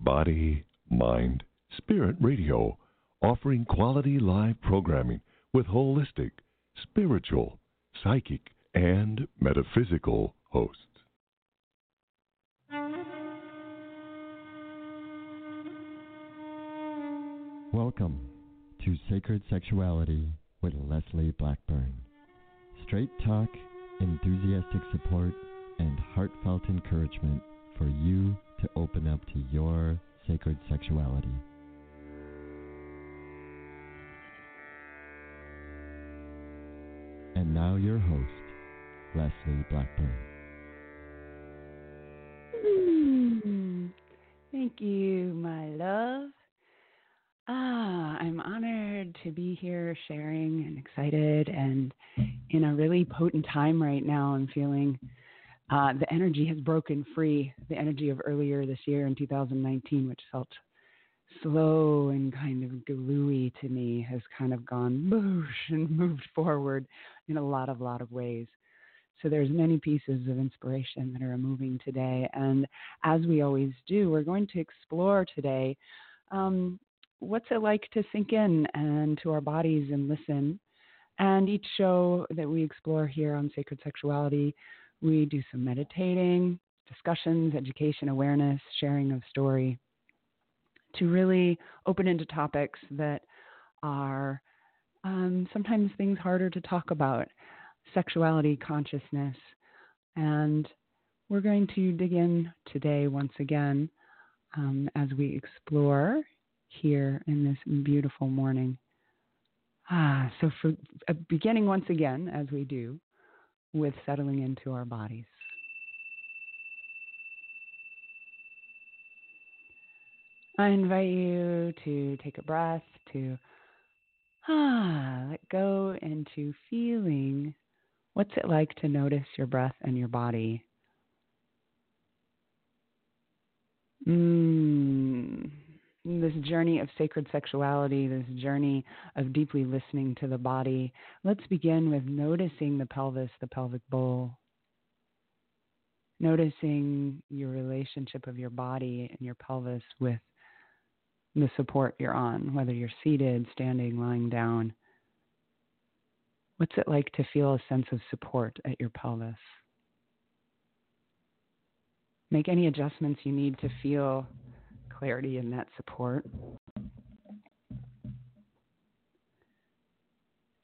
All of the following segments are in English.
Body, Mind, Spirit Radio, offering quality live programming with holistic, spiritual, psychic, and metaphysical hosts. Welcome to Sacred Sexuality with Leslie Blackburn. Straight talk, enthusiastic support, and heartfelt encouragement for you to open up to your sacred sexuality. And now, your host, Leslie Blackburn. Mm, thank you, my love. Ah, I'm honored to be here sharing and excited and in a really potent time right now. I'm feeling uh, the energy has broken free. The energy of earlier this year in 2019, which felt slow and kind of gluey to me, has kind of gone boosh and moved forward in a lot of lot of ways. So there's many pieces of inspiration that are moving today, and as we always do, we're going to explore today um, what's it like to sink in and to our bodies and listen. And each show that we explore here on sacred sexuality, we do some meditating, discussions, education, awareness, sharing of story to really open into topics that are um, sometimes things harder to talk about sexuality, consciousness. And we're going to dig in today once again um, as we explore here in this beautiful morning. Ah, so for uh, beginning once again, as we do, with settling into our bodies. I invite you to take a breath, to ah, let go into feeling what's it like to notice your breath and your body. Mmm this journey of sacred sexuality, this journey of deeply listening to the body, let's begin with noticing the pelvis, the pelvic bowl. Noticing your relationship of your body and your pelvis with the support you're on, whether you're seated, standing, lying down. What's it like to feel a sense of support at your pelvis? Make any adjustments you need to feel clarity and that support.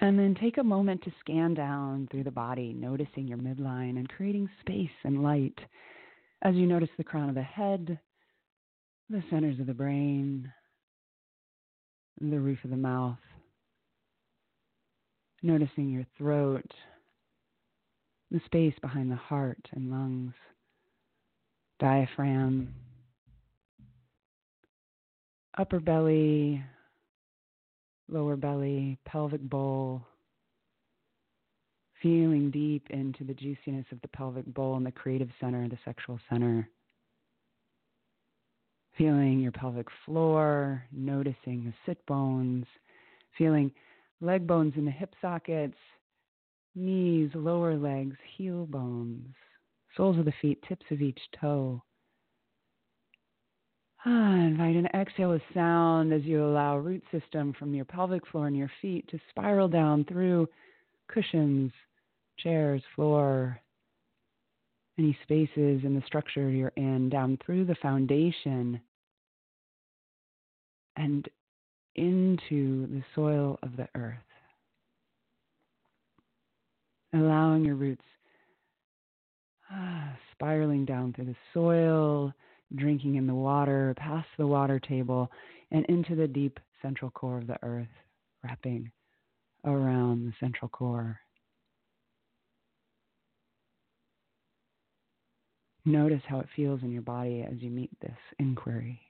And then take a moment to scan down through the body, noticing your midline and creating space and light as you notice the crown of the head, the centers of the brain, the roof of the mouth. Noticing your throat, the space behind the heart and lungs, diaphragm, upper belly, lower belly, pelvic bowl, feeling deep into the juiciness of the pelvic bowl and the creative center, the sexual center. Feeling your pelvic floor, noticing the sit bones, feeling leg bones in the hip sockets, knees, lower legs, heel bones, soles of the feet, tips of each toe. Ah, invite an exhale with sound as you allow root system from your pelvic floor and your feet to spiral down through cushions, chairs, floor, any spaces in the structure you're in, down through the foundation and into the soil of the earth. Allowing your roots ah, spiraling down through the soil drinking in the water, past the water table, and into the deep central core of the earth, wrapping around the central core. Notice how it feels in your body as you meet this inquiry.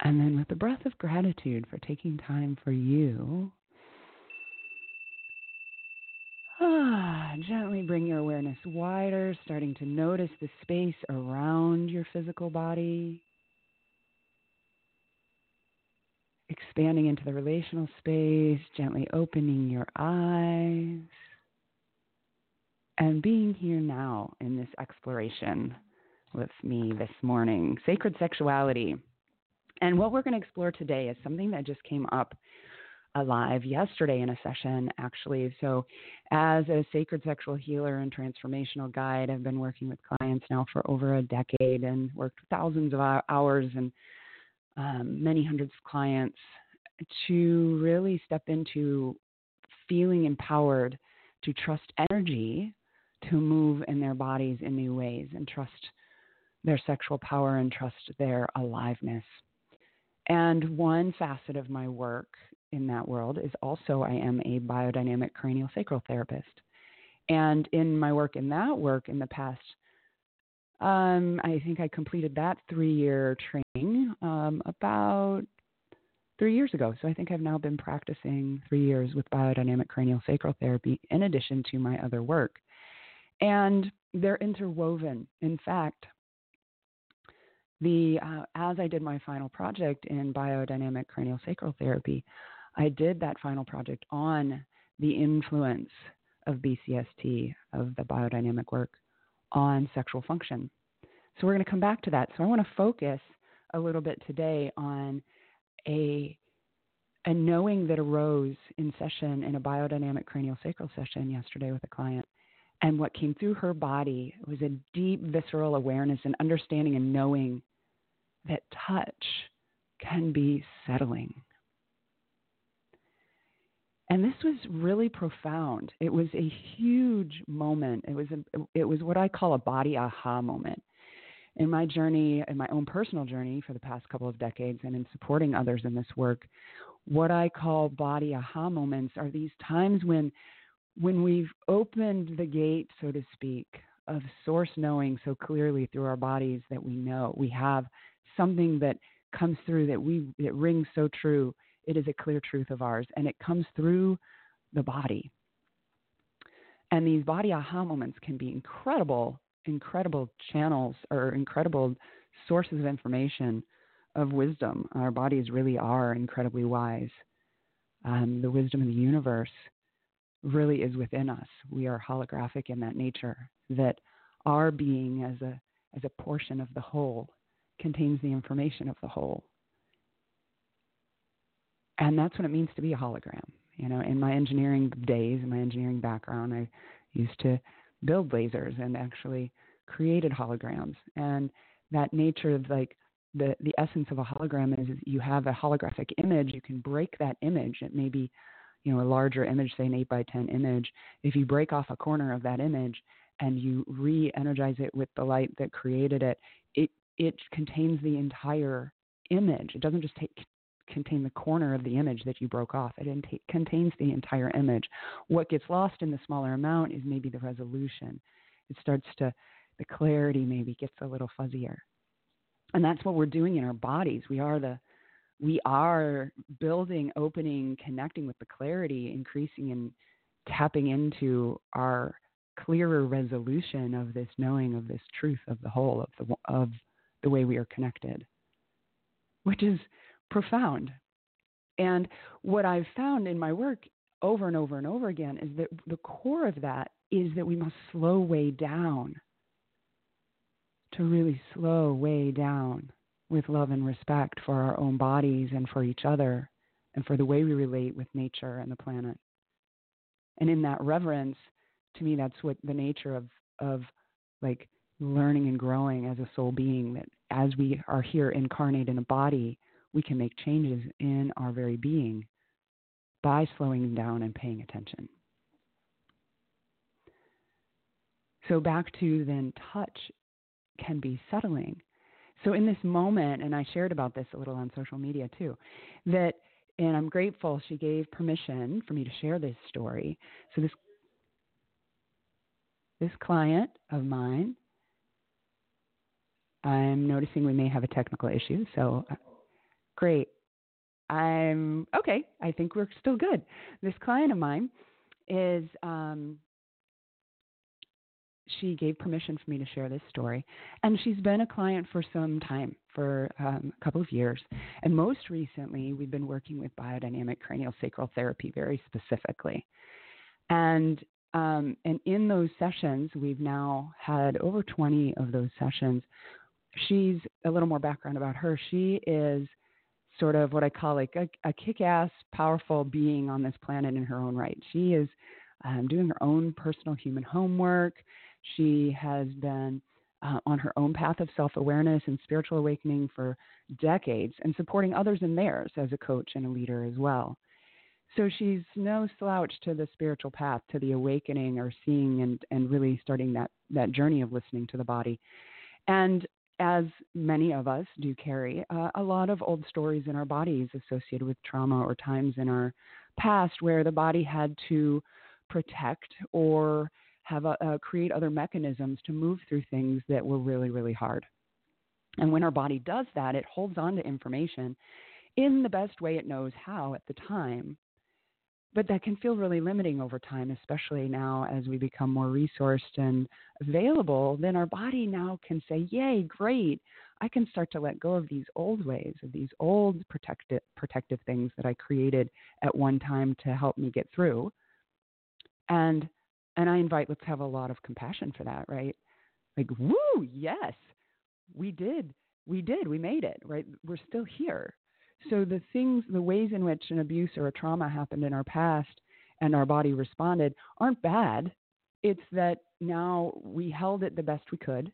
And then, with the breath of gratitude for taking time for you, Ah, gently bring your awareness wider, starting to notice the space around your physical body. Expanding into the relational space, gently opening your eyes. and being here now in this exploration with me this morning sacred sexuality. And what we're going to explore today is something that just came up alive yesterday in a session, actually. So, as a sacred sexual healer and transformational guide, I've been working with clients now for over a decade and worked thousands of hours and um, many hundreds of clients to really step into feeling empowered to trust energy to move in their bodies in new ways and trust their sexual power and trust their aliveness. And one facet of my work in that world is also I am a biodynamic cranial sacral therapist. And in my work in that work in the past, um, I think I completed that three year training um, about three years ago. So I think I've now been practicing three years with biodynamic cranial sacral therapy in addition to my other work. And they're interwoven. In fact, the uh, as I did my final project in biodynamic cranial sacral therapy, I did that final project on the influence of BCST, of the biodynamic work, on sexual function. So we're going to come back to that. So I want to focus a little bit today on a a knowing that arose in session in a biodynamic cranial sacral session yesterday with a client. And what came through her body was a deep visceral awareness and understanding and knowing that touch can be settling. And this was really profound. It was a huge moment. It was a, it was what I call a body aha moment. In my journey, in my own personal journey for the past couple of decades and in supporting others in this work, what I call body aha moments are these times when when we've opened the gate, so to speak, of source knowing so clearly through our bodies that we know we have something that comes through that we it rings so true it is a clear truth of ours, and it comes through the body. And these body aha moments can be incredible, incredible channels or incredible sources of information of wisdom. Our bodies really are incredibly wise. Um, the wisdom of the universe really is within us. We are holographic in that nature, that our being as a, as a portion of the whole contains the information of the whole and that's what it means to be a hologram. You know, in my engineering days, in my engineering background, I used to build lasers and actually created holograms. And that nature of like the the essence of a hologram is you have a holographic image. You can break that image. It may be, you know, a larger image, say an eight by ten image. If you break off a corner of that image and you re-energize it with the light that created it, it it contains the entire image. It doesn't just take contain the corner of the image that you broke off. It contains the entire image. What gets lost in the smaller amount is maybe the resolution. It starts to, the clarity maybe gets a little fuzzier. And that's what we're doing in our bodies. We are the, we are building, opening, connecting with the clarity, increasing and tapping into our clearer resolution of this knowing of this truth of the whole of the of the way we are connected which is profound. And what I've found in my work over and over and over again is that the core of that is that we must slow way down to really slow way down with love and respect for our own bodies and for each other and for the way we relate with nature and the planet. And in that reverence, to me, that's what the nature of, of like learning and growing as a soul being, that as we are here incarnate in a body, we can make changes in our very being by slowing down and paying attention. So, back to then touch can be settling. So, in this moment, and I shared about this a little on social media too, that, and I'm grateful she gave permission for me to share this story. So, this, this client of mine, I'm noticing we may have a technical issue, so Great. I'm okay. I think we're still good. This client of mine is, um, she gave permission for me to share this story. And she's been a client for some time, for um, a couple of years. And most recently, we've been working with biodynamic cranial sacral therapy very specifically. And Um, and in those sessions, we've now had over 20 of those sessions. She's a little more background about her. She is sort of what I call like a, a kick ass, powerful being on this planet in her own right. She is um, doing her own personal human homework. She has been uh, on her own path of self awareness and spiritual awakening for decades and supporting others in theirs as a coach and a leader as well. So she's no slouch to the spiritual path, to the awakening or seeing and, and really starting that, that journey of listening to the body. And as many of us do carry uh, a lot of old stories in our bodies associated with trauma or times in our past where the body had to protect or have a, uh, create other mechanisms to move through things that were really, really hard. And when our body does that, it holds on to information in the best way it knows how at the time but that can feel really limiting over time, especially now as we become more resourced and available. Then our body now can say, Yay, great. I can start to let go of these old ways, of these old protective, protective things that I created at one time to help me get through. And and I invite let's have a lot of compassion for that, right? Like, woo, yes, we did. We did. We made it, right? We're still here. So the things, the ways in which an abuse or a trauma happened in our past and our body responded aren't bad. It's that now we held it the best we could.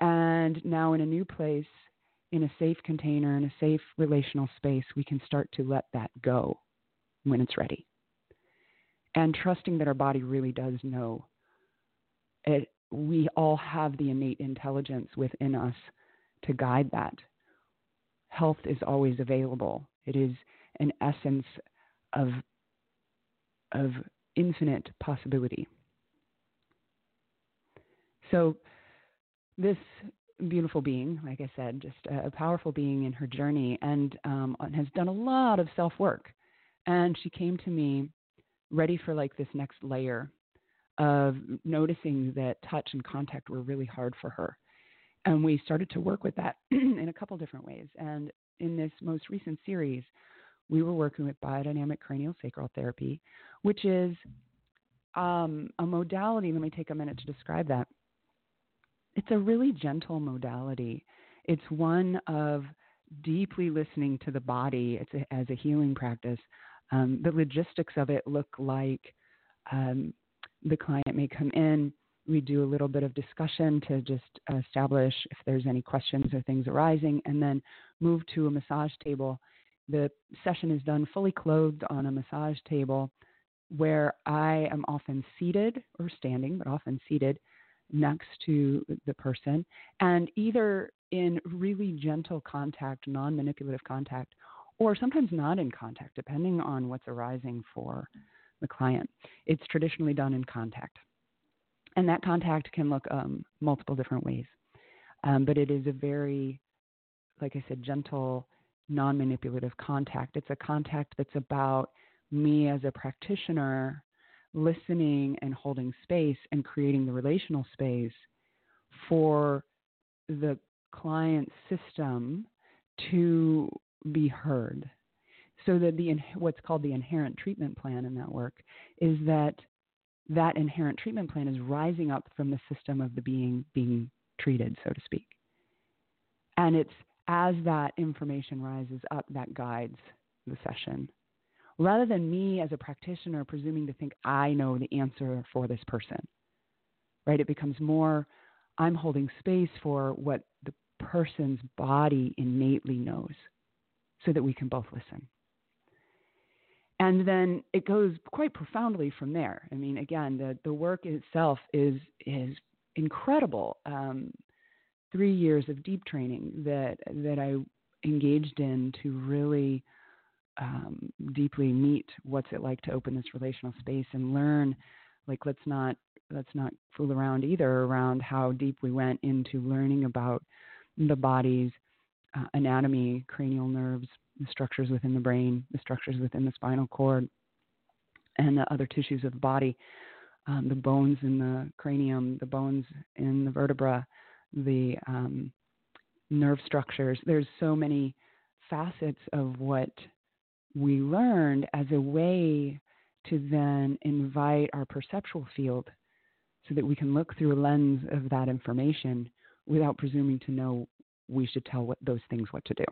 And now in a new place, in a safe container, in a safe relational space, we can start to let that go when it's ready. And trusting that our body really does know. It, we all have the innate intelligence within us to guide that health is always available. It is an essence of, of infinite possibility. So, this beautiful being, like I said, just a, powerful being in her journey, and um, has done a lot of self work. And she came to me ready for like this next layer of noticing that touch and contact were really hard for her and we started to work with that in a couple different ways. And in this most recent series, we were working with biodynamic cranial sacral therapy, which is um, a modality. Let me take a minute to describe that. It's a really gentle modality. It's one of deeply listening to the body it's a, as a healing practice. Um, the logistics of it look like um, the client may come in we do a little bit of discussion to just establish if there's any questions or things arising, and then move to a massage table. The session is done fully clothed on a massage table where I am often seated or standing, but often seated next to the person, and either in really gentle contact, non manipulative contact, or sometimes not in contact, depending on what's arising for the client. It's traditionally done in contact. And that contact can look um, multiple different ways. Um, but it is a very, like I said, gentle, non manipulative contact. It's a contact that's about me as a practitioner listening and holding space and creating the relational space for the client system to be heard. So that the what's called the inherent treatment plan in that work is that that inherent treatment plan is rising up from the system of the being being treated, so to speak. And it's as that information rises up that guides the session. Rather than me as a practitioner presuming to think I know the answer for this person, right? It becomes more I'm holding space for what the person's body innately knows so that we can both listen and then it goes quite profoundly from there. I mean, again, the the work itself is is incredible. Um, three years of deep training that that I engaged in to really um, deeply meet what's it like to open this relational space and learn. Like, let's not let's not fool around either around how deep we went into learning about the body's uh, anatomy, cranial nerves, the structures within the brain, the structures within the spinal cord, and the other tissues of the body, um, the bones in the cranium, the bones in the vertebra, the um, nerve structures. There's so many facets of what we learned as a way to then invite our perceptual field so that we can look through a lens of that information without presuming to know we should tell what, those things what to do.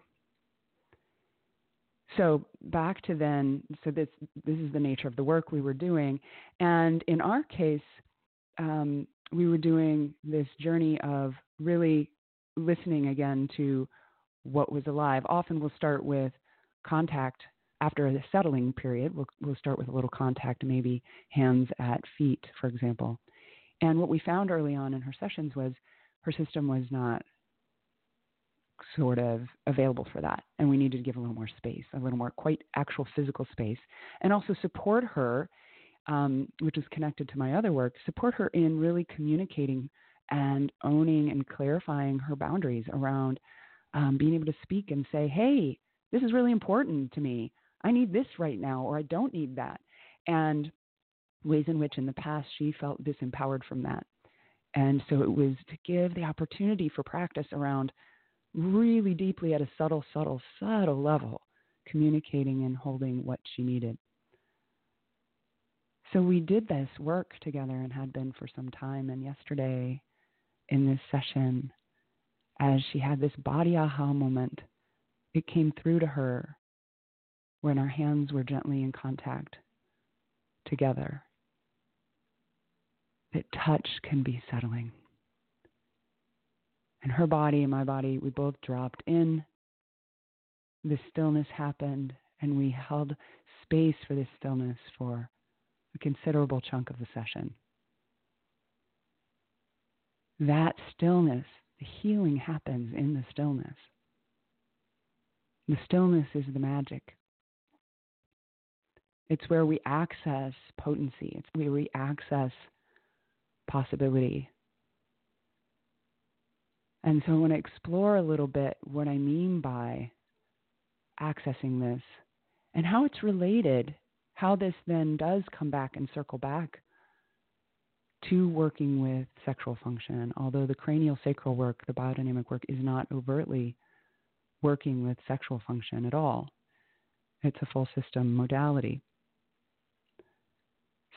So back to then, so this this is the nature of the work we were doing, and in our case, um, we were doing this journey of really listening again to what was alive. Often we'll start with contact after a settling period. We'll, we'll start with a little contact, maybe hands at feet, for example. And what we found early on in her sessions was her system was not sort of available for that. And we needed to give a little more space, a little more quite actual physical space, and also support her, um, which is connected to my other work, support her in really communicating and owning and clarifying her boundaries around um, being able to speak and say, hey, this is really important to me. I need this right now, or I don't need that. And ways in which in the past she felt disempowered from that. And so it was to give the opportunity for practice around really deeply at a subtle, subtle, subtle level, communicating and holding what she needed. So we did this work together and had been for some time. And yesterday in this session, as she had this body aha moment, it came through to her when our hands were gently in contact together. That touch can be settling. And her body and my body, we both dropped in. The stillness happened, and we held space for this stillness for a considerable chunk of the session. That stillness, the healing happens in the stillness. The stillness is the magic. It's where we access potency. It's where we access possibility. And so I want to explore a little bit what I mean by accessing this and how it's related, how this then does come back and circle back to working with sexual function. Although the cranial sacral work, the biodynamic work, is not overtly working with sexual function at all, it's a full system modality.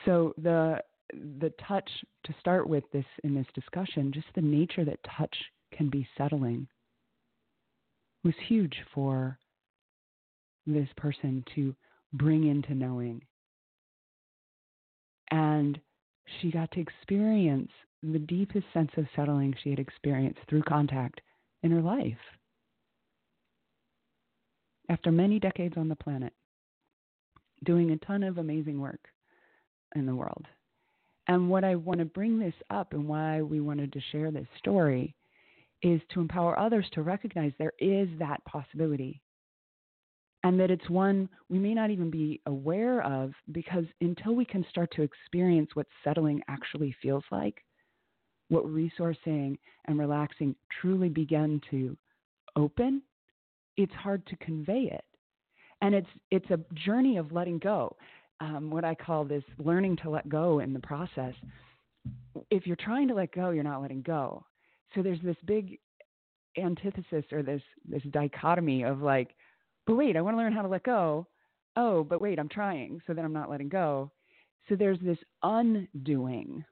So the the touch to start with this in this discussion, just the nature that touch can be settling was huge for this person to bring into knowing. And she got to experience the deepest sense of settling she had experienced through contact in her life. After many decades on the planet, doing a ton of amazing work in the world. And what I want to bring this up and why we wanted to share this story is to empower others to recognize there is that possibility. And that it's one we may not even be aware of because until we can start to experience what settling actually feels like, what resourcing and relaxing truly begin to open, it's hard to convey it. And it's it's a journey of letting go um, what I call this learning to let go in the process. If you're trying to let go, you're not letting go. So there's this big antithesis or this this dichotomy of like, but wait, I want to learn how to let go. Oh, but wait, I'm trying, so then I'm not letting go. So there's this undoing,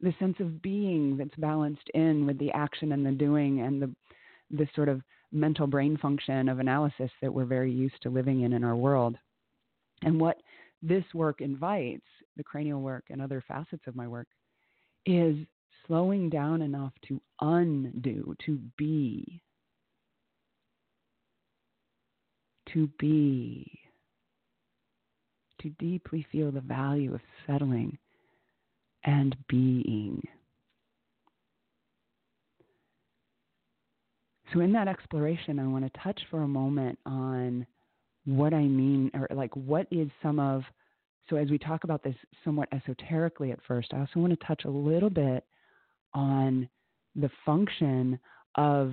the sense of being that's balanced in with the action and the doing and the this sort of mental brain function of analysis that we're very used to living in in our world. And what this work invites, the cranial work and other facets of my work, is slowing down enough to undo, to be. To be. To deeply feel the value of settling and being. So, in that exploration, I want to touch for a moment on what I mean, or like what is some of, so as we talk about this somewhat esoterically at first, I also want to touch a little bit on the function of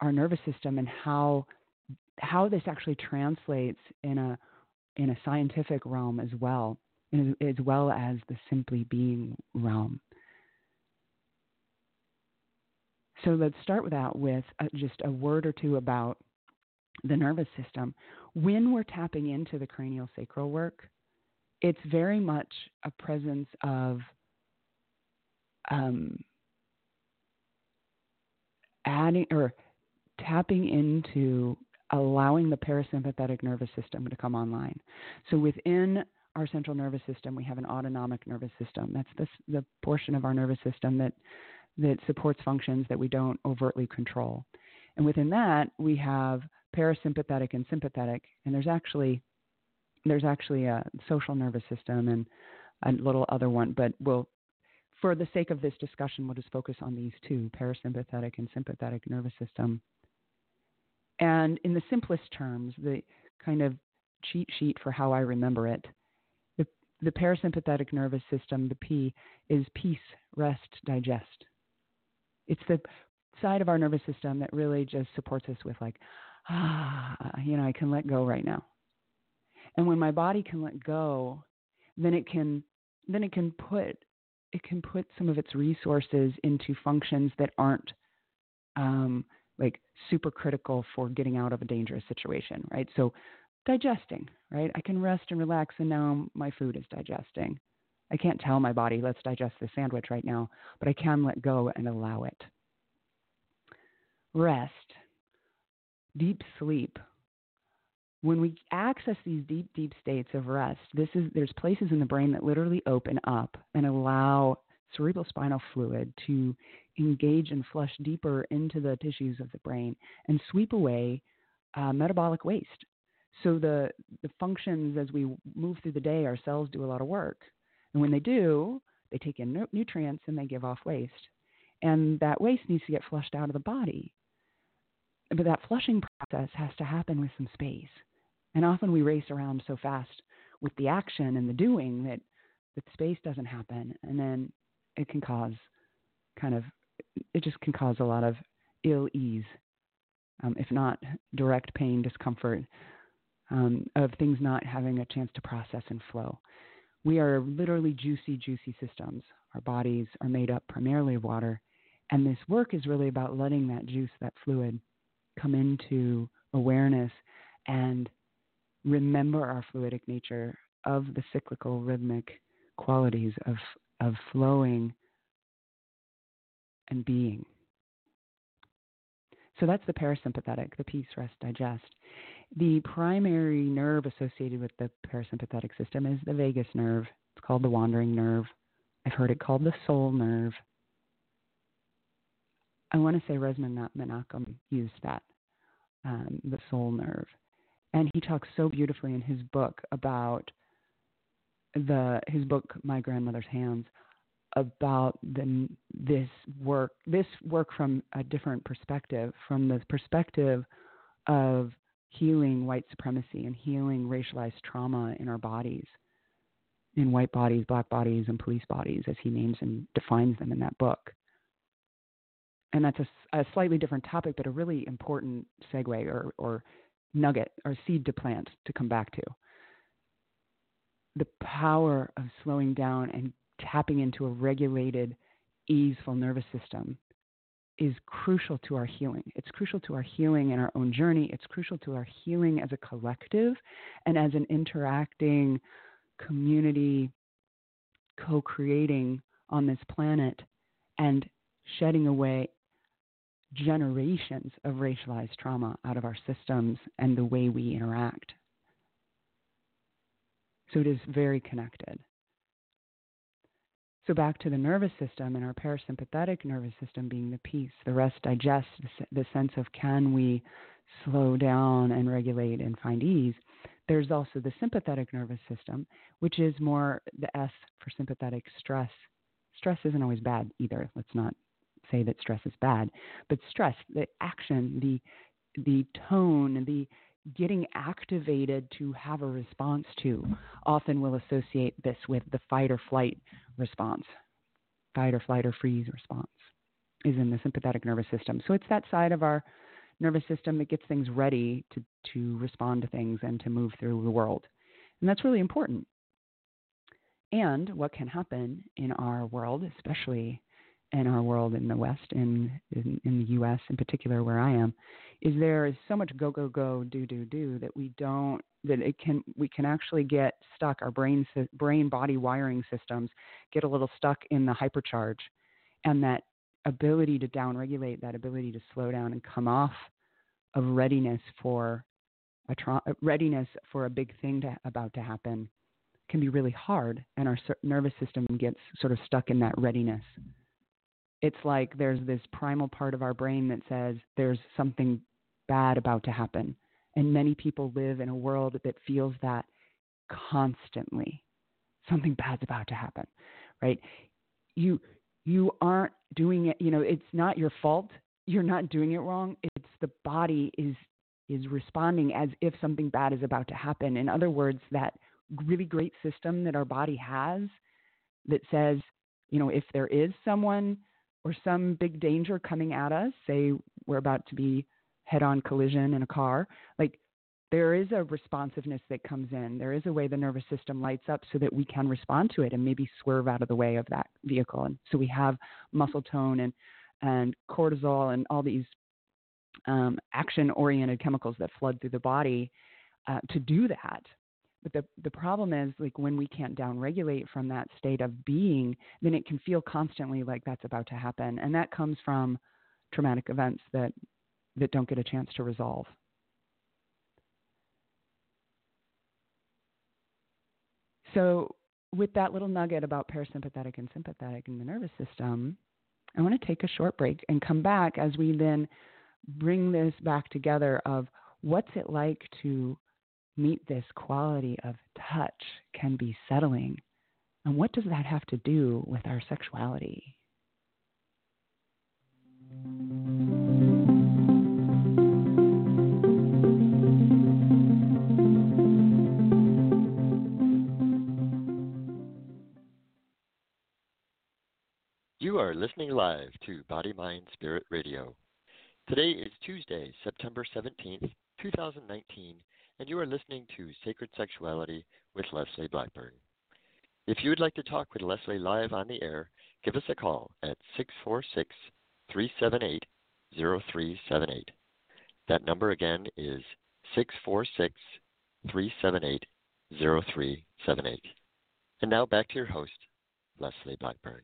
our nervous system and how how this actually translates in a in a scientific realm as well, as well as the simply being realm. So let's start with that with uh, just a word or two about the nervous system, when we're tapping into the cranial sacral work, it's very much a presence of um, adding or tapping into allowing the parasympathetic nervous system to come online. So within our central nervous system, we have an autonomic nervous system. That's the, the portion of our nervous system that that supports functions that we don't overtly control. And within that, we have parasympathetic and sympathetic. And there's actually there's actually a social nervous system and a little other one, but we'll for the sake of this discussion, we'll just focus on these two parasympathetic and sympathetic nervous system. And in the simplest terms, the kind of cheat sheet for how I remember it, the, the parasympathetic nervous system, the P, is peace, rest, digest. It's the side of our nervous system that really just supports us with, like, ah, you know, I can let go right now. And when my body can let go, then it can then it can put it can put some of its resources into functions that aren't um, like super critical for getting out of a dangerous situation, right? So digesting, right? I can rest and relax, and now my food is digesting. I can't tell my body, let's digest this sandwich right now, but I can let go and allow it. Rest, deep sleep. When we access these deep, deep states of rest, this is there's places in the brain that literally open up and allow cerebral spinal fluid to engage and flush deeper into the tissues of the brain and sweep away uh, metabolic waste. So the the functions as we move through the day, our cells do a lot of work, and when they do, they take in nutrients and they give off waste, and that waste needs to get flushed out of the body. But that flushing process has to happen with some space, and often we race around so fast with the action and the doing that that space doesn't happen, and then it can cause kind of it just can cause a lot of ill ease, um, if not direct pain, discomfort, um, of things not having a chance to process and flow. We are literally juicy, juicy systems. Our bodies are made up primarily of water, and this work is really about letting that juice, that fluid, come into awareness and remember our fluidic nature of the cyclical, rhythmic qualities of, of flowing and being. So that's the parasympathetic, the peace, rest, digest. The primary nerve associated with the parasympathetic system is the vagus nerve. It's called the wandering nerve. I've heard it called the soul nerve. I want to say Resmaa Menakem used that, um, the soul nerve. And he talks so beautifully in his book about the his book My Grandmother's Hands about the, this work, this work from a different perspective, from the perspective of healing white supremacy and healing racialized trauma in our bodies, in white bodies, black bodies, and police bodies, as he names and defines them in that book. And that's a, a slightly different topic, but a really important segue or, or nugget or seed to plant to come back to. The power of slowing down and tapping into a regulated, easeful nervous system is crucial to our healing. It's crucial to our healing in our own journey. It's crucial to our healing as a collective and as an interacting community, co creating on this planet and shedding away generations of racialized trauma out of our systems and the way we interact. So it is very connected. So back to the nervous system and our parasympathetic nervous system being the peace, the rest, digest, the sense of can we slow down and regulate and find ease. There's also the sympathetic nervous system, which is more the S for sympathetic stress. Stress isn't always bad either. Let's not say that stress is bad, but stress, the action, the the tone, the getting activated to have a response to often will associate this with the fight or flight response. Fight or flight or freeze response is in the sympathetic nervous system. So it's that side of our nervous system that gets things ready to, to respond to things and to move through the world. And that's really important. And what can happen in our world, especially in our world in the West, in, in in the U.S. in particular, where I am, is there is so much go go go do do do that we don't that it can we can actually get stuck our brain brain body wiring systems get a little stuck in the hypercharge and that ability to downregulate that ability to slow down and come off of readiness for a tra- readiness for a big thing to, about to happen can be really hard and our nervous system gets sort of stuck in that readiness it's like there's this primal part of our brain that says there's something bad about to happen. And many people live in a world that feels that constantly. Something bad's about to happen right? You you aren't doing it you know it's not your fault. You're not doing it wrong. It's the body is is responding as if something bad is about to happen. In other words that really great system that our body has that says you know if there is someone or some big danger coming at us say we're about to be head on collision in a car like there is a responsiveness that comes in. There is a way the nervous system lights up so that we can respond to it and maybe swerve out of the way of that vehicle. And so we have muscle tone and and cortisol and all these um, action-oriented chemicals that flood through the body uh, to do that. But the the problem is like when we can't downregulate from that state of being, then it can feel constantly like that's about to happen, and that comes from traumatic events that that don't get a chance to resolve. So, with that little nugget about parasympathetic and sympathetic in the nervous system, I want to take a short break and come back as we then bring this back together of what's it like to meet this quality of touch can be settling and what does that have to do with our sexuality? You are listening live to Body Mind Spirit Radio. Today is Tuesday, September 17th, 2019, and you are listening to Sacred Sexuality with Leslie Blackburn. If you would like to talk with Leslie live on the air, give us a call at 646 378 0378. That number again is 646 378 0378. And now back to your host, Leslie Blackburn.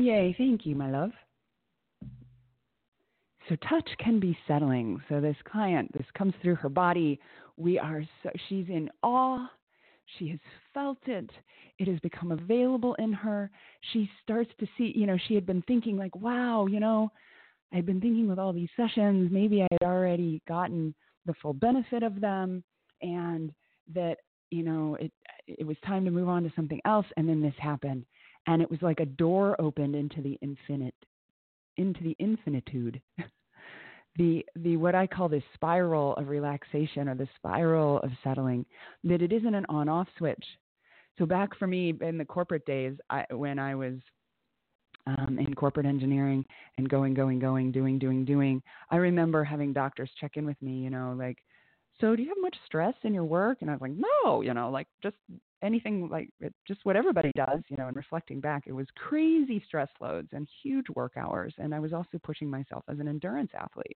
Yay, thank you, my love. So touch can be settling. So this client, this comes through her body. We are so she's in awe she has felt it. It has become available in her. She starts to see, you know, she had been thinking, like, wow, you know, I've been thinking with all these sessions, maybe I had already gotten the full benefit of them and that, you know, it it was time to move on to something else and then this happened. And it was like a door opened into the infinite into the infinitude. the the what I call this spiral of relaxation or the spiral of settling, that it isn't an on off switch. So back for me in the corporate days, I, when I was um, in corporate engineering and going, going, going, doing, doing, doing, I remember having doctors check in with me, you know, like, so do you have much stress in your work? And I was like, no, you know, like just anything like just what everybody does, you know, and reflecting back, it was crazy stress loads and huge work hours. And I was also pushing myself as an endurance athlete.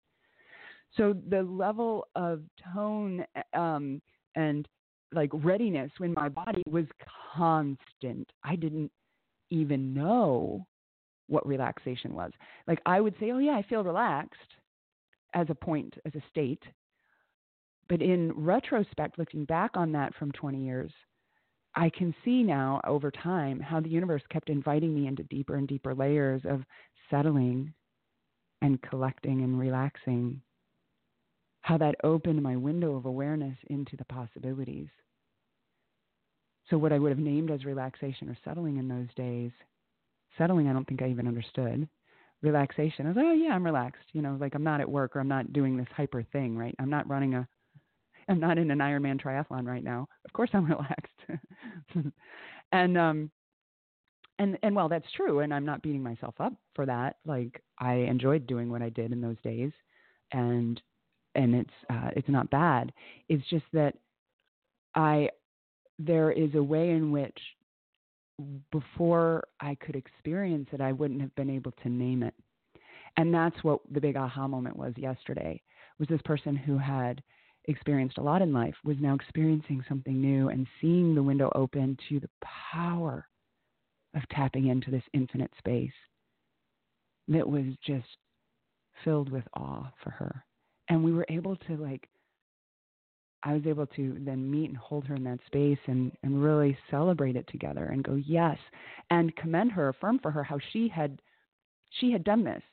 So the level of tone um, and like readiness when my body was constant. I didn't even know what relaxation was. Like I would say, oh yeah, I feel relaxed as a point, as a state. But in retrospect, looking back on that from 20 years, I can see now over time how the universe kept inviting me into deeper and deeper layers of settling and collecting and relaxing. How that opened my window of awareness into the possibilities. So, what I would have named as relaxation or settling in those days, settling, I don't think I even understood. Relaxation, I was oh, yeah, I'm relaxed. You know, like I'm not at work or I'm not doing this hyper thing, right? I'm not running a I'm not in an Ironman triathlon right now. Of course, I'm relaxed. and um, and and well that's true and i'm not beating myself up for that like i enjoyed doing what i did in those days and and it's uh, it's not bad it's just that i there is a way in which before i could experience it i wouldn't have been able to name it and that's what the big aha moment was yesterday was this person who had experienced a lot in life was now experiencing something new and seeing the window open to the power of tapping into this infinite space that was just filled with awe for her. And we were able to like I was able to then meet and hold her in that space and, and really celebrate it together and go, yes, and commend her, affirm for her how she had she had done this.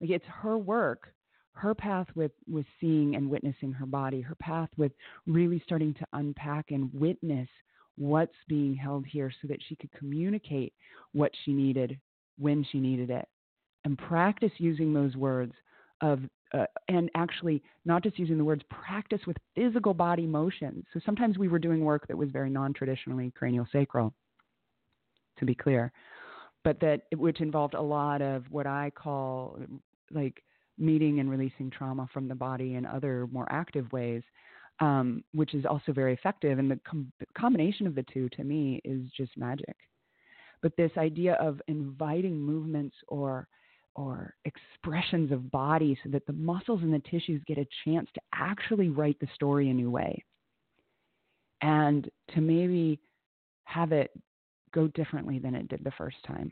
Like it's her work, her path with, with seeing and witnessing her body, her path with really starting to unpack and witness what's being held here so that she could communicate what she needed when she needed it and practice using those words of uh, and actually not just using the words practice with physical body motions. So sometimes we were doing work that was very non-traditionally cranial sacral to be clear but that which involved a lot of what i call like meeting and releasing trauma from the body in other more active ways um, which is also very effective. And the com- combination of the two, to me, is just magic. But this idea of inviting movements or or expressions of body so that the muscles and the tissues get a chance to actually write the story a new way and to maybe have it go differently than it did the first time.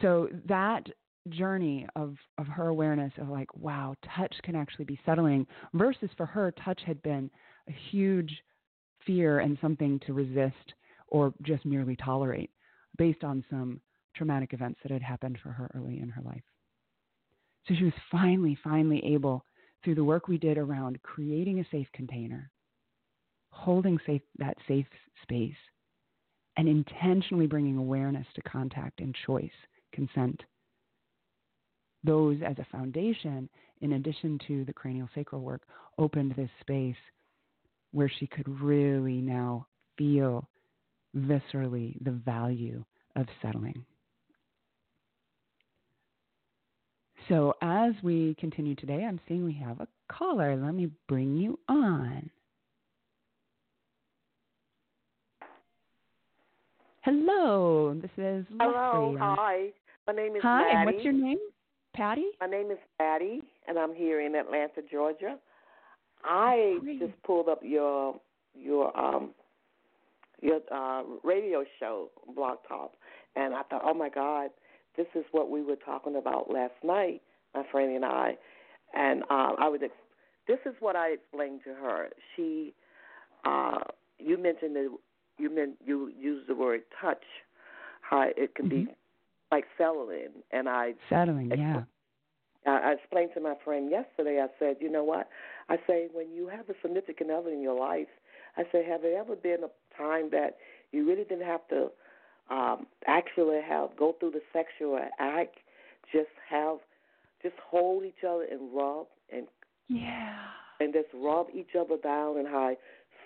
So that journey of of her awareness of like wow touch can actually be settling versus for her touch had been a huge fear and something to resist or just merely tolerate based on some traumatic events that had happened for her early in her life. So she was finally finally able through the work we did around creating a safe container holding safe that safe space and intentionally bringing awareness to contact and choice consent those as a foundation, in addition to the cranial sacral work, opened this space where she could really now feel viscerally the value of settling. So, as we continue today, I'm seeing we have a caller. Let me bring you on. Hello, this is Hello, hi. My name is Hi, Maddie. what's your name? Patty? My name is Patty, and I'm here in Atlanta, Georgia. I Great. just pulled up your your um your uh radio show, Blog Talk, and I thought, oh my God, this is what we were talking about last night, my friend and I, and uh, I would. Ex- this is what I explained to her. She, uh, you mentioned that you meant you used the word touch, how it can be like settling, and I Settling, yeah. I explained to my friend yesterday. I said, you know what? I say when you have a significant other in your life, I say, have there ever been a time that you really didn't have to um, actually have go through the sexual act, just have, just hold each other and rub and Yeah. and just rub each other down and how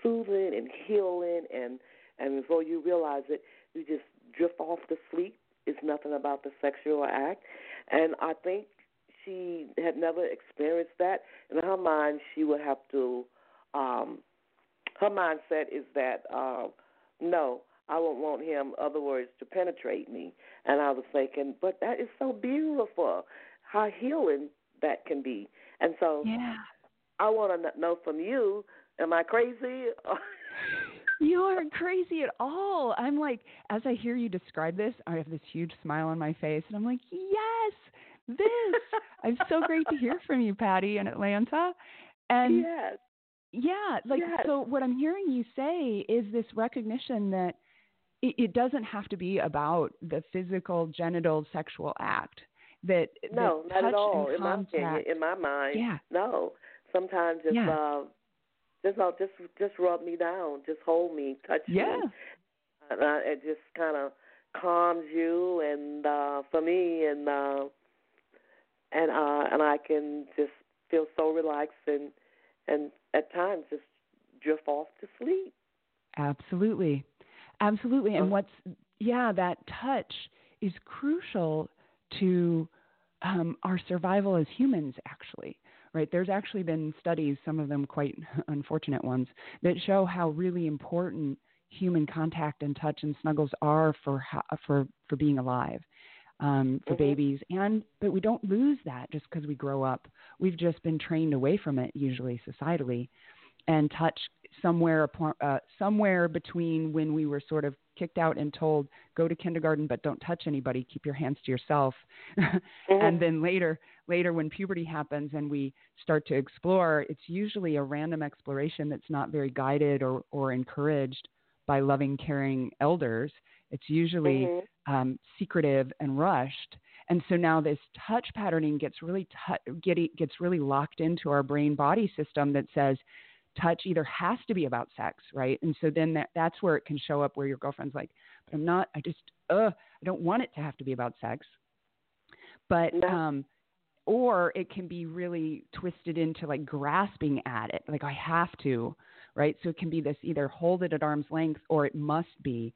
soothing and healing and and before you realize it, you just drift off to sleep. It's nothing about the sexual act, and I think she had never experienced that. In her mind, she would have to. Um, her mindset is that uh, no, I won't want him. Other words, to penetrate me. And I was thinking, but that is so beautiful. How healing that can be. And so Yeah. I want to know from you: Am I crazy? You aren't crazy at all. I'm like, as I hear you describe this, I have this huge smile on my face, and I'm like, yes, this. I'm so great to hear from you, Patty, in Atlanta. And yes. yeah, like, Yes. so what I'm hearing you say is this recognition that it, it doesn't have to be about the physical, genital, sexual act. That No, that not at all. In my opinion, in my mind, Yeah. no. Sometimes just Yeah. uh, just just just rub me down, just hold me, touch Yeah. me. Yeah, uh, it just kind of calms you, and uh, for me, and uh, and uh, and I can just feel so relaxed, and and at times just drift off to sleep. Absolutely. Absolutely. And Uh, what's yeah, that touch is crucial to um, our survival as humans, actually. Right? There's actually been studies, some of them quite unfortunate ones, that show how really important human contact and touch and snuggles are for for for being alive um, for mm-hmm. babies, and but we don't lose that just because we grow up. We've just been trained away from it, usually societally, and touch somewhere uh, somewhere between when we were sort of kicked out and told go to kindergarten but don't touch anybody keep your hands to yourself mm-hmm. and then later later when puberty happens and we start to explore it's usually a random exploration that's not very guided or, or encouraged by loving caring elders it's usually mm-hmm. um, secretive and rushed and so now this touch patterning gets really t- get, gets really locked into our brain body system that says touch either has to be about sex, right? And so then that, that's where it can show up where your girlfriend's like, but I'm not, I just, uh, I don't want it to have to be about sex. But, um, or it can be really twisted into like grasping at it, like I have to, right? So it can be this either hold it at arm's length or it must be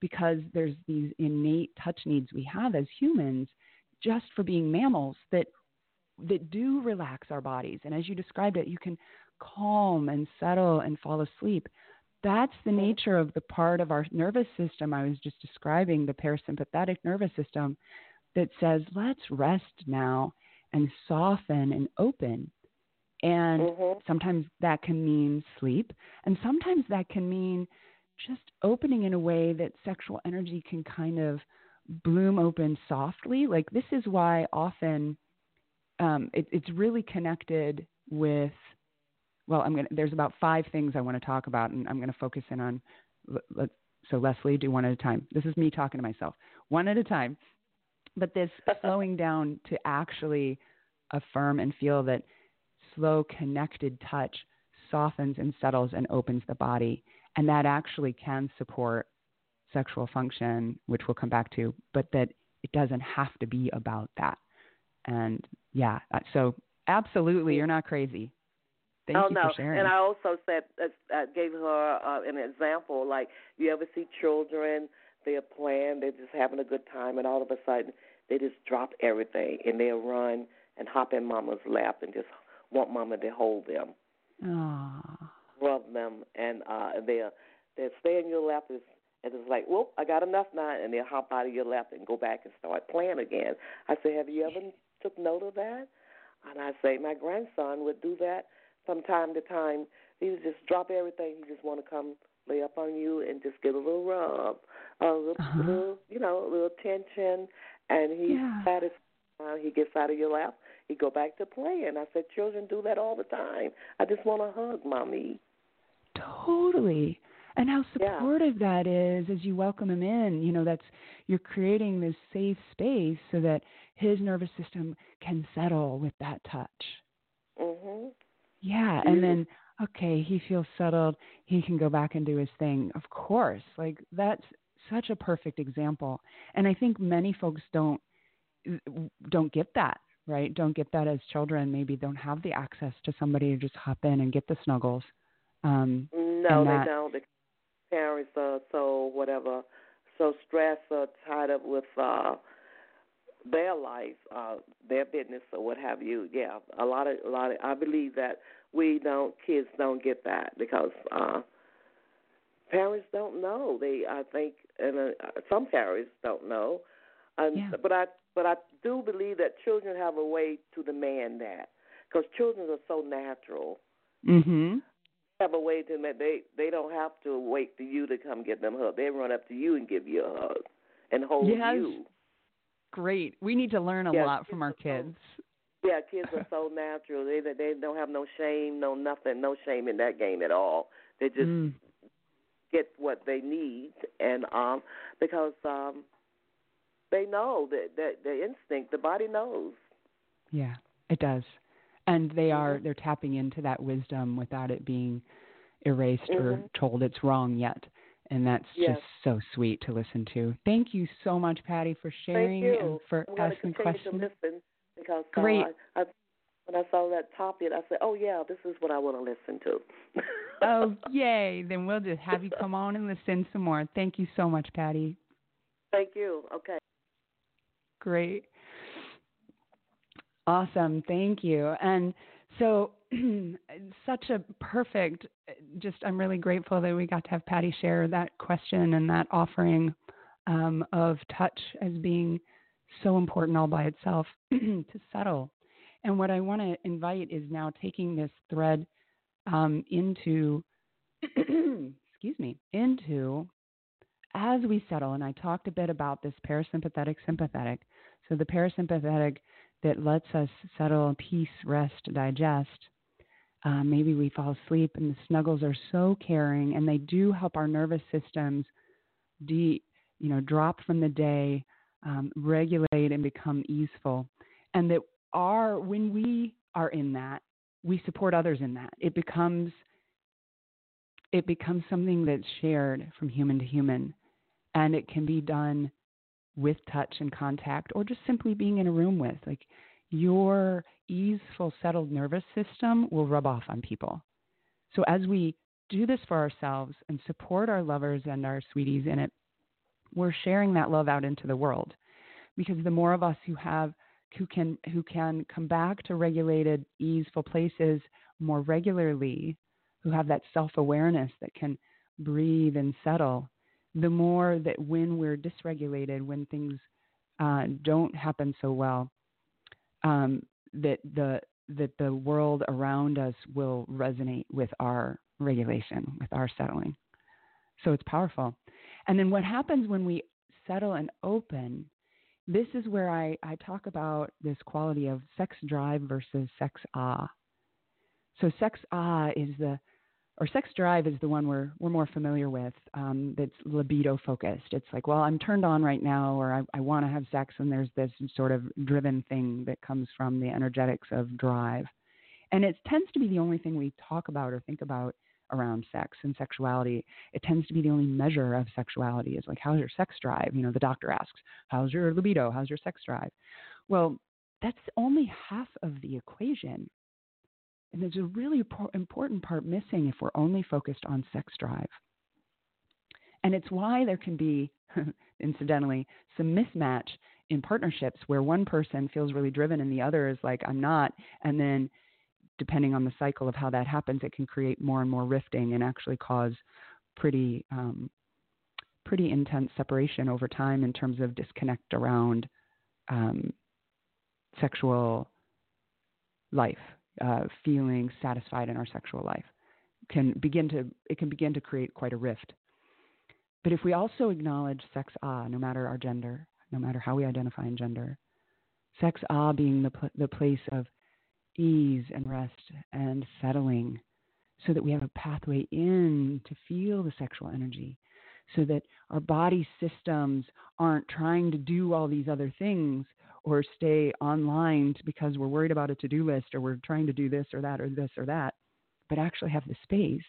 because there's these innate touch needs we have as humans just for being mammals that that do relax our bodies. And as you described it, you can calm and settle and fall asleep. That's the nature of the part of our nervous system I was just describing, the parasympathetic nervous system, that says, let's rest now and soften and open. And mm-hmm. sometimes that can mean sleep, and sometimes that can mean just opening in a way that sexual energy can kind of bloom open softly. Like, this is why often um, it, it's really connected with well, I'm going to, there's about five things I want to talk about, and I'm going to focus in on. Let, so, Leslie, do one at a time. This is me talking to myself, one at a time. But this slowing down to actually affirm and feel that slow, connected touch softens and settles and opens the body. And that actually can support sexual function, which we'll come back to, but that it doesn't have to be about that. And yeah, uh, so absolutely, you're not crazy. Thank oh, you no. for sharing. And I also said, uh, uh, gave her uh, an example. Like, you ever see children? They're playing, they're just having a good time, and all of a sudden they just drop everything and they'll run and hop in mama's lap and just want mama to hold them, Aww. rub them, and uh, they'll they'll stay in your lap. and it's like, whoop, I got enough now, and they'll hop out of your lap and go back and start playing again. I say, have you ever took note of that? And I say, my grandson would do that from time to time. He would just drop everything. He just want to come lay up on you and just give a little rub, a little, uh-huh. little you know, a little tension, and he's yeah. satisfied. He gets out of your lap. He go back to playing. I said, children do that all the time. I just want to hug mommy. Totally. And how supportive yeah. that is as you welcome him in. You know, that's you're creating this safe space so that his nervous system can settle with that touch. Yeah, and then okay, he feels settled. He can go back and do his thing. Of course, like that's such a perfect example. And I think many folks don't don't get that, right? Don't get that as children. Maybe don't have the access to somebody to just hop in and get the snuggles. Um, no, that, they don't. The parents are so whatever, so stressed or tied up with uh their life, uh, their business or what have you. Yeah, a lot of a lot of. I believe that we don't kids don't get that because uh, parents don't know. They I think and uh, some parents don't know. And, yeah. But I but I do believe that children have a way to demand that because children are so natural. Mm-hmm. Have a way to they they don't have to wait for you to come get them hug. They run up to you and give you a hug and hold yes. you great. We need to learn a yeah, lot from our kids. Yeah, kids are so natural. They they don't have no shame, no nothing, no shame in that game at all. They just mm. get what they need, and um, because um, they know that that the instinct, the body knows. Yeah, it does, and they are mm-hmm. they're tapping into that wisdom without it being erased mm-hmm. or told it's wrong yet and that's yes. just so sweet to listen to. Thank you so much, Patty, for sharing and for I'm asking questions. Because Great. Uh, I, I, when I saw that topic, I said, "Oh yeah, this is what I want to listen to." oh yay! Then we'll just have you come on and listen some more. Thank you so much, Patty. Thank you. Okay. Great. Awesome. Thank you. And so, such a perfect, just, I'm really grateful that we got to have Patty share that question and that offering um, of touch as being so important all by itself to settle. And what I want to invite is now taking this thread um, into, excuse me, into as we settle. And I talked a bit about this parasympathetic sympathetic. So the parasympathetic that lets us settle, peace, rest, digest. Uh, maybe we fall asleep, and the snuggles are so caring, and they do help our nervous systems de, you know, drop from the day, um, regulate, and become easeful. And that our when we are in that, we support others in that. It becomes it becomes something that's shared from human to human, and it can be done with touch and contact or just simply being in a room with. Like your easeful, settled nervous system will rub off on people. So as we do this for ourselves and support our lovers and our sweeties in it, we're sharing that love out into the world. Because the more of us who have who can who can come back to regulated, easeful places more regularly, who have that self-awareness that can breathe and settle, the more that when we're dysregulated, when things uh, don't happen so well, um, that the that the world around us will resonate with our regulation, with our settling. So it's powerful. And then what happens when we settle and open? This is where I, I talk about this quality of sex drive versus sex ah. So sex ah is the or sex drive is the one we're we're more familiar with. Um, that's libido focused. It's like, well, I'm turned on right now, or I, I want to have sex, and there's this sort of driven thing that comes from the energetics of drive, and it tends to be the only thing we talk about or think about around sex and sexuality. It tends to be the only measure of sexuality. Is like, how's your sex drive? You know, the doctor asks, how's your libido? How's your sex drive? Well, that's only half of the equation and there's a really important part missing if we're only focused on sex drive. And it's why there can be, incidentally, some mismatch in partnerships where one person feels really driven and the other is like, I'm not. And then, depending on the cycle of how that happens, it can create more and more rifting and actually cause pretty, um, pretty intense separation over time in terms of disconnect around um, sexual life uh, feeling satisfied in our sexual life can begin to it can begin to create quite a rift. But if we also acknowledge sex ah, no matter our gender, no matter how we identify in gender, sex ah being the pl- the place of ease and rest and settling, so that we have a pathway in to feel the sexual energy, so that our body systems aren't trying to do all these other things or stay online because we're worried about a to do list or we're trying to do this or that or this or that, but actually have the space,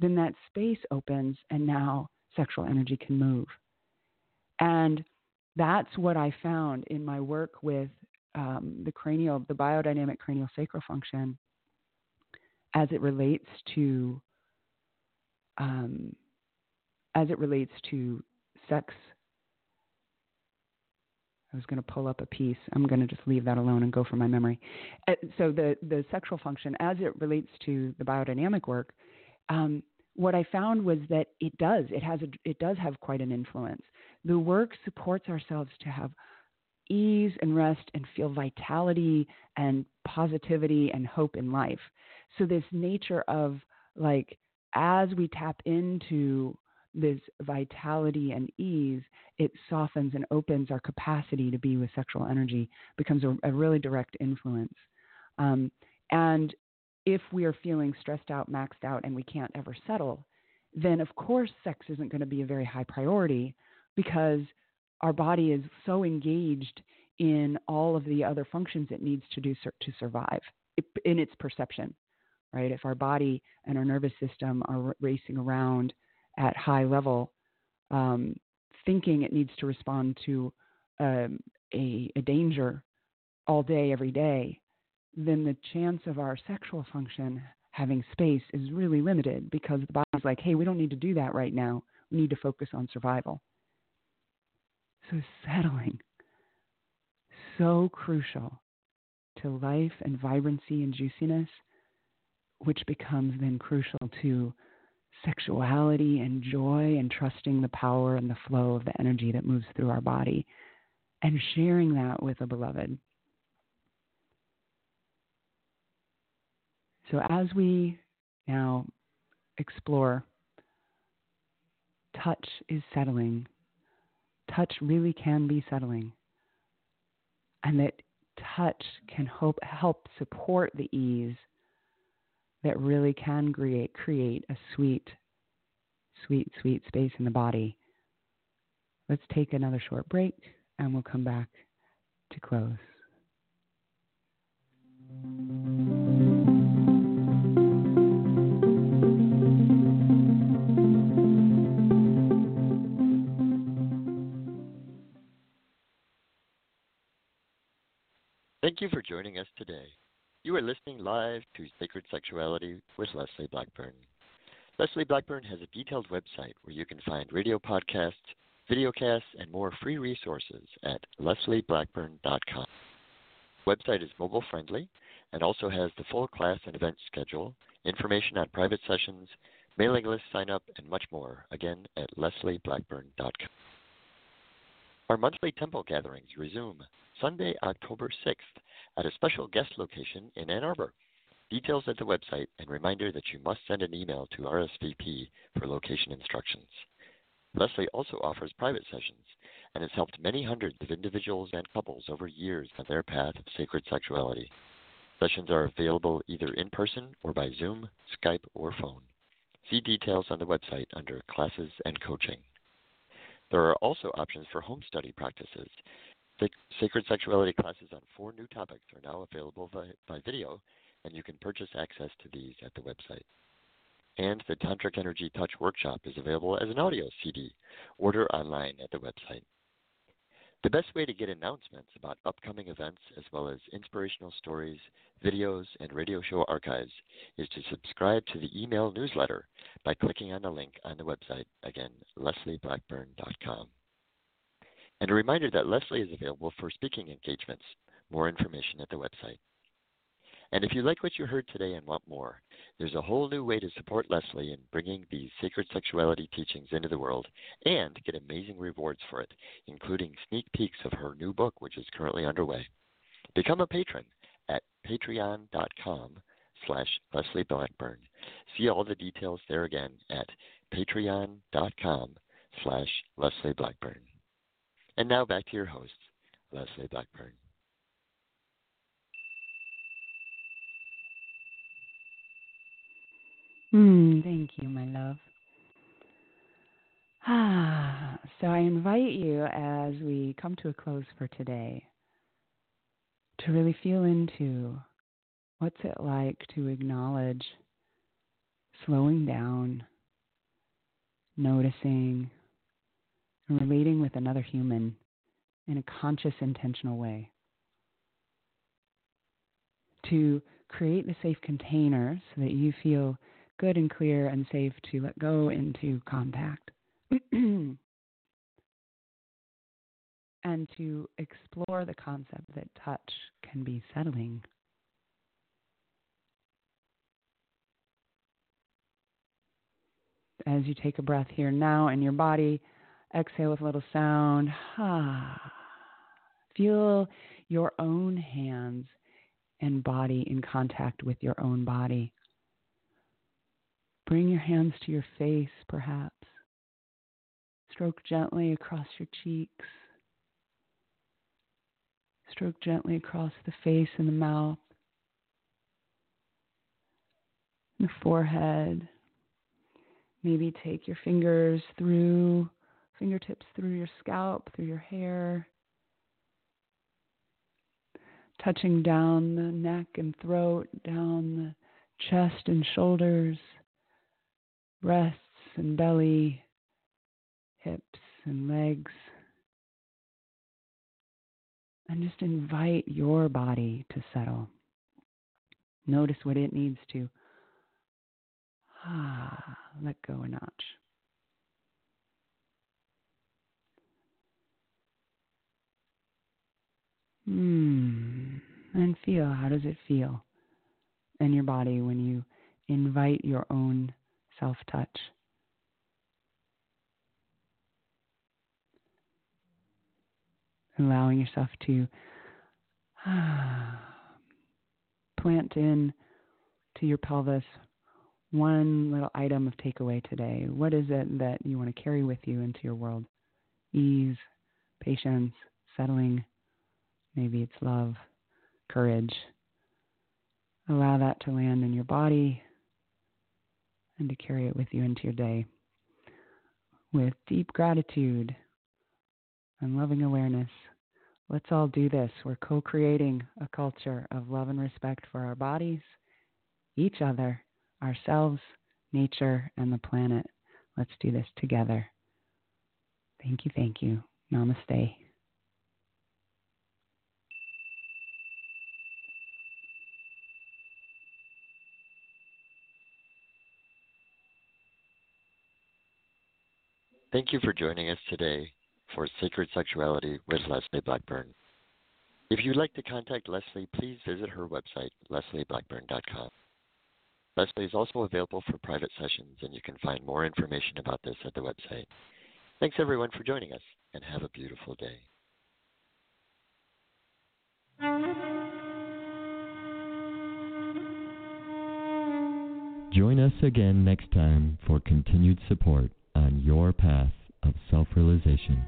then that space opens and now sexual energy can move. And that's what I found in my work with um, the cranial, the biodynamic cranial sacral function as it relates to um, as it relates to sex I was going to pull up a piece. I'm going to just leave that alone and go for my memory. Uh, so the the sexual function, as it relates to the biodynamic work, um, what I found was that it does. It has a, it does have quite an influence. The work supports ourselves to have ease and rest and feel vitality and positivity and hope in life. So this nature of like as we tap into this vitality and ease, it softens and opens our capacity to be with sexual energy, becomes a, a really direct influence. Um, and if we are feeling stressed out, maxed out, and we can't ever settle, then of course sex isn't going to be a very high priority because our body is so engaged in all of the other functions it needs to do to survive in its perception, right? If our body and our nervous system are racing around at high level, um, thinking it needs to respond to um, a, a danger all day, every day, then the chance of our sexual function having space is really limited because the body's like, hey, we don't need to do that right now. We need to focus on survival. So, settling, so crucial to life and vibrancy and juiciness, which becomes then crucial to sexuality and joy and trusting the power and the flow of the energy that moves through our body and sharing that with a beloved. So, as we now explore, touch is settling. Touch really can be settling. And that touch can hope, help support the ease that really can create, create a sweet, sweet, sweet space in the body. Let's take another short break and we'll come back to close. Thank you for joining us today. You are listening live to Sacred Sexuality with Leslie Blackburn. Leslie Blackburn has a detailed website where you can find radio podcasts, videocasts, and more free resources at leslieblackburn.com. The website is mobile friendly and also has the full class and event schedule, information on private sessions, mailing list sign up, and much more. Again, at leslieblackburn.com. Our monthly temple gatherings resume Sunday, October 6th at a special guest location in Ann Arbor. Details at the website and reminder that you must send an email to RSVP for location instructions. Leslie also offers private sessions and has helped many hundreds of individuals and couples over years on their path of sacred sexuality. Sessions are available either in person or by Zoom, Skype, or phone. See details on the website under Classes and Coaching. There are also options for home study practices. Sacred sexuality classes on four new topics are now available by, by video, and you can purchase access to these at the website. And the Tantric Energy Touch workshop is available as an audio CD. Order online at the website. The best way to get announcements about upcoming events, as well as inspirational stories, videos, and radio show archives, is to subscribe to the email newsletter by clicking on the link on the website, again, leslieblackburn.com. And a reminder that Leslie is available for speaking engagements. More information at the website. And if you like what you heard today and want more, there's a whole new way to support Leslie in bringing these sacred sexuality teachings into the world and get amazing rewards for it, including sneak peeks of her new book, which is currently underway. Become a patron at patreon.com slash Leslie Blackburn. See all the details there again at patreon.com slash Leslie Blackburn. And now back to your host, Leslie Blackburn. Hmm, thank you, my love. Ah, so I invite you as we come to a close for today to really feel into what's it like to acknowledge slowing down, noticing, and relating with another human in a conscious, intentional way. To create the safe container so that you feel good and clear and safe to let go into contact. and to explore the concept that touch can be settling. As you take a breath here now in your body, Exhale with a little sound. Feel your own hands and body in contact with your own body. Bring your hands to your face, perhaps. Stroke gently across your cheeks. Stroke gently across the face and the mouth, the forehead. Maybe take your fingers through fingertips through your scalp, through your hair, touching down the neck and throat, down the chest and shoulders, breasts and belly, hips and legs. And just invite your body to settle. Notice what it needs to ah, let go a notch. Hmm. And feel how does it feel in your body when you invite your own self touch? Allowing yourself to plant in to your pelvis one little item of takeaway today. What is it that you want to carry with you into your world? Ease, patience, settling. Maybe it's love, courage. Allow that to land in your body and to carry it with you into your day with deep gratitude and loving awareness. Let's all do this. We're co creating a culture of love and respect for our bodies, each other, ourselves, nature, and the planet. Let's do this together. Thank you, thank you. Namaste. Thank you for joining us today for Sacred Sexuality with Leslie Blackburn. If you'd like to contact Leslie, please visit her website, leslieblackburn.com. Leslie is also available for private sessions, and you can find more information about this at the website. Thanks everyone for joining us, and have a beautiful day. Join us again next time for continued support on your path of self realization.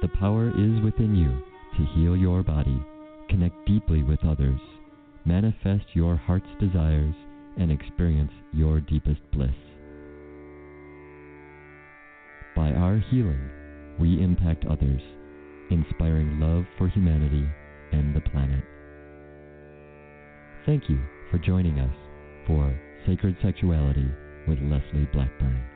The power is within you to heal your body, connect deeply with others, manifest your heart's desires, and experience your deepest bliss. By our healing, we impact others, inspiring love for humanity and the planet. Thank you for joining us for Sacred Sexuality with Leslie Blackburn.